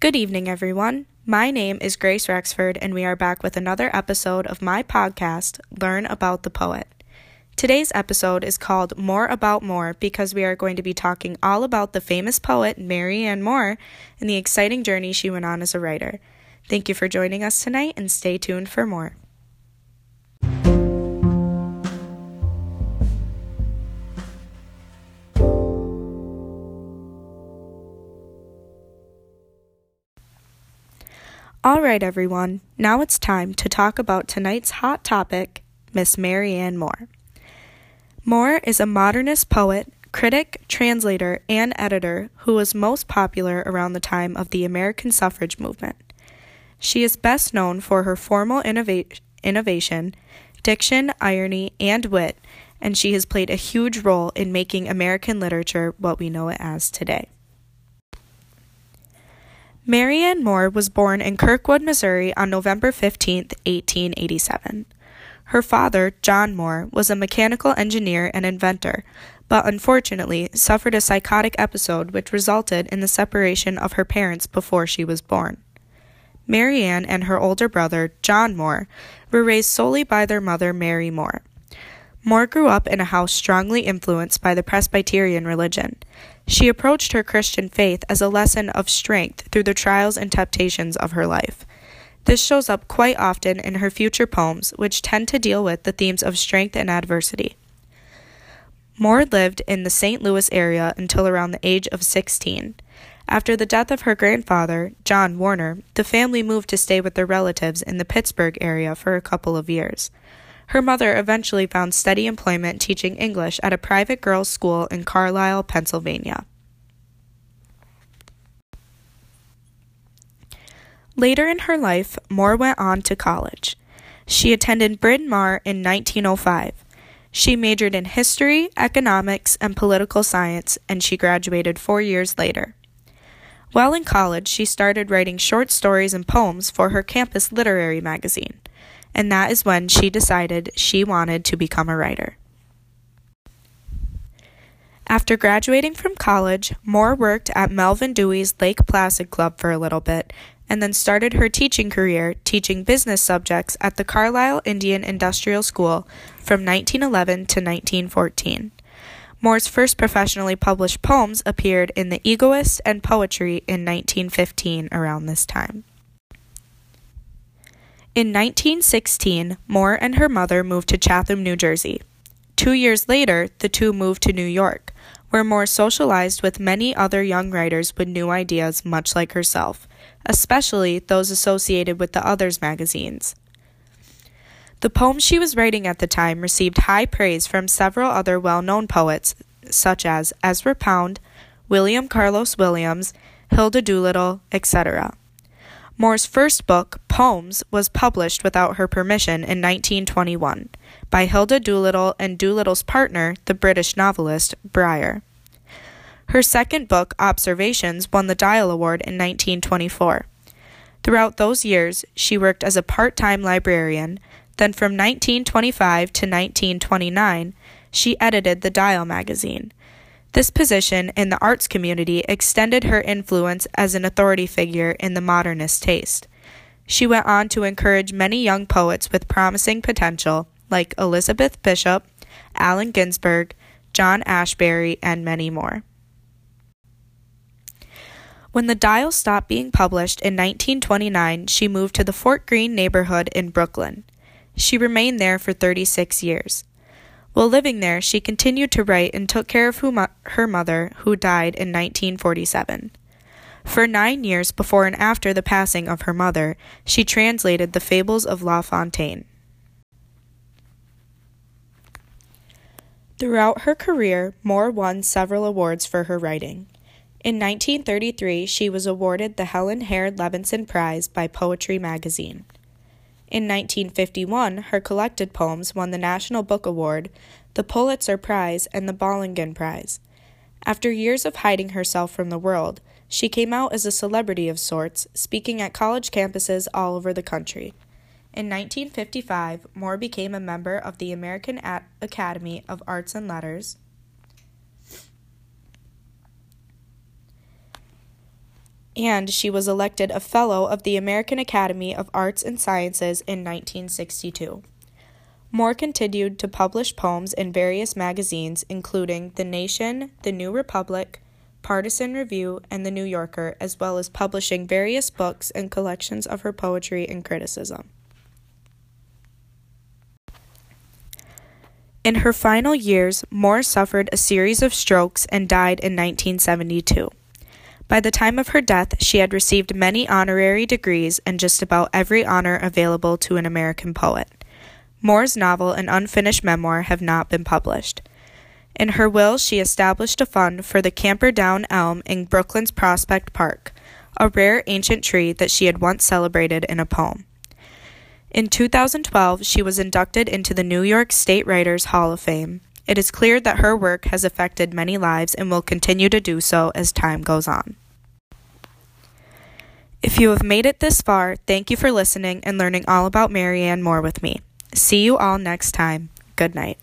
Good evening, everyone. My name is Grace Rexford, and we are back with another episode of my podcast, Learn About the Poet. Today's episode is called More About More because we are going to be talking all about the famous poet Marianne Moore and the exciting journey she went on as a writer. Thank you for joining us tonight, and stay tuned for more. All right, everyone, now it's time to talk about tonight's hot topic, Miss Marianne Moore. Moore is a modernist poet, critic, translator, and editor who was most popular around the time of the American suffrage movement. She is best known for her formal innova- innovation, diction, irony, and wit, and she has played a huge role in making American literature what we know it as today. Marianne Moore was born in Kirkwood, Missouri on November 15, 1887. Her father, John Moore, was a mechanical engineer and inventor, but unfortunately suffered a psychotic episode which resulted in the separation of her parents before she was born. Marianne and her older brother, John Moore, were raised solely by their mother, Mary Moore. Moore grew up in a house strongly influenced by the Presbyterian religion. She approached her Christian faith as a lesson of strength through the trials and temptations of her life. This shows up quite often in her future poems, which tend to deal with the themes of strength and adversity. Moore lived in the St. Louis area until around the age of 16. After the death of her grandfather, John Warner, the family moved to stay with their relatives in the Pittsburgh area for a couple of years. Her mother eventually found steady employment teaching English at a private girls' school in Carlisle, Pennsylvania. Later in her life, Moore went on to college. She attended Bryn Mawr in 1905. She majored in history, economics, and political science, and she graduated four years later. While in college, she started writing short stories and poems for her campus literary magazine and that is when she decided she wanted to become a writer. After graduating from college, Moore worked at Melvin Dewey's Lake Placid Club for a little bit and then started her teaching career teaching business subjects at the Carlisle Indian Industrial School from 1911 to 1914. Moore's first professionally published poems appeared in The Egoist and Poetry in 1915 around this time. In 1916, Moore and her mother moved to Chatham, New Jersey. Two years later, the two moved to New York, where Moore socialized with many other young writers with new ideas, much like herself, especially those associated with the Others magazines. The poems she was writing at the time received high praise from several other well known poets, such as Ezra Pound, William Carlos Williams, Hilda Doolittle, etc. Moore's first book, Poems, was published without her permission in 1921 by Hilda Doolittle and Doolittle's partner, the British novelist Bryher. Her second book, Observations, won the Dial Award in 1924. Throughout those years, she worked as a part time librarian. Then, from 1925 to 1929, she edited the Dial magazine. This position in the arts community extended her influence as an authority figure in the modernist taste. She went on to encourage many young poets with promising potential, like Elizabeth Bishop, Allen Ginsberg, John Ashbery, and many more. When the Dial stopped being published in 1929, she moved to the Fort Greene neighborhood in Brooklyn. She remained there for 36 years. While living there, she continued to write and took care of her mother, who died in 1947. For nine years before and after the passing of her mother, she translated the Fables of La Fontaine. Throughout her career, Moore won several awards for her writing. In 1933, she was awarded the Helen Haire Levinson Prize by Poetry Magazine. In 1951, her collected poems won the National Book Award, the Pulitzer Prize, and the Bollingen Prize. After years of hiding herself from the world, she came out as a celebrity of sorts, speaking at college campuses all over the country. In 1955, Moore became a member of the American Academy of Arts and Letters. And she was elected a Fellow of the American Academy of Arts and Sciences in 1962. Moore continued to publish poems in various magazines, including The Nation, The New Republic, Partisan Review, and The New Yorker, as well as publishing various books and collections of her poetry and criticism. In her final years, Moore suffered a series of strokes and died in 1972. By the time of her death, she had received many honorary degrees and just about every honor available to an American poet. Moore's novel and unfinished memoir have not been published. In her will, she established a fund for the Camperdown elm in Brooklyn's Prospect Park, a rare ancient tree that she had once celebrated in a poem. In 2012, she was inducted into the New York State Writers Hall of Fame. It is clear that her work has affected many lives and will continue to do so as time goes on. If you have made it this far, thank you for listening and learning all about Marianne Moore with me. See you all next time. Good night.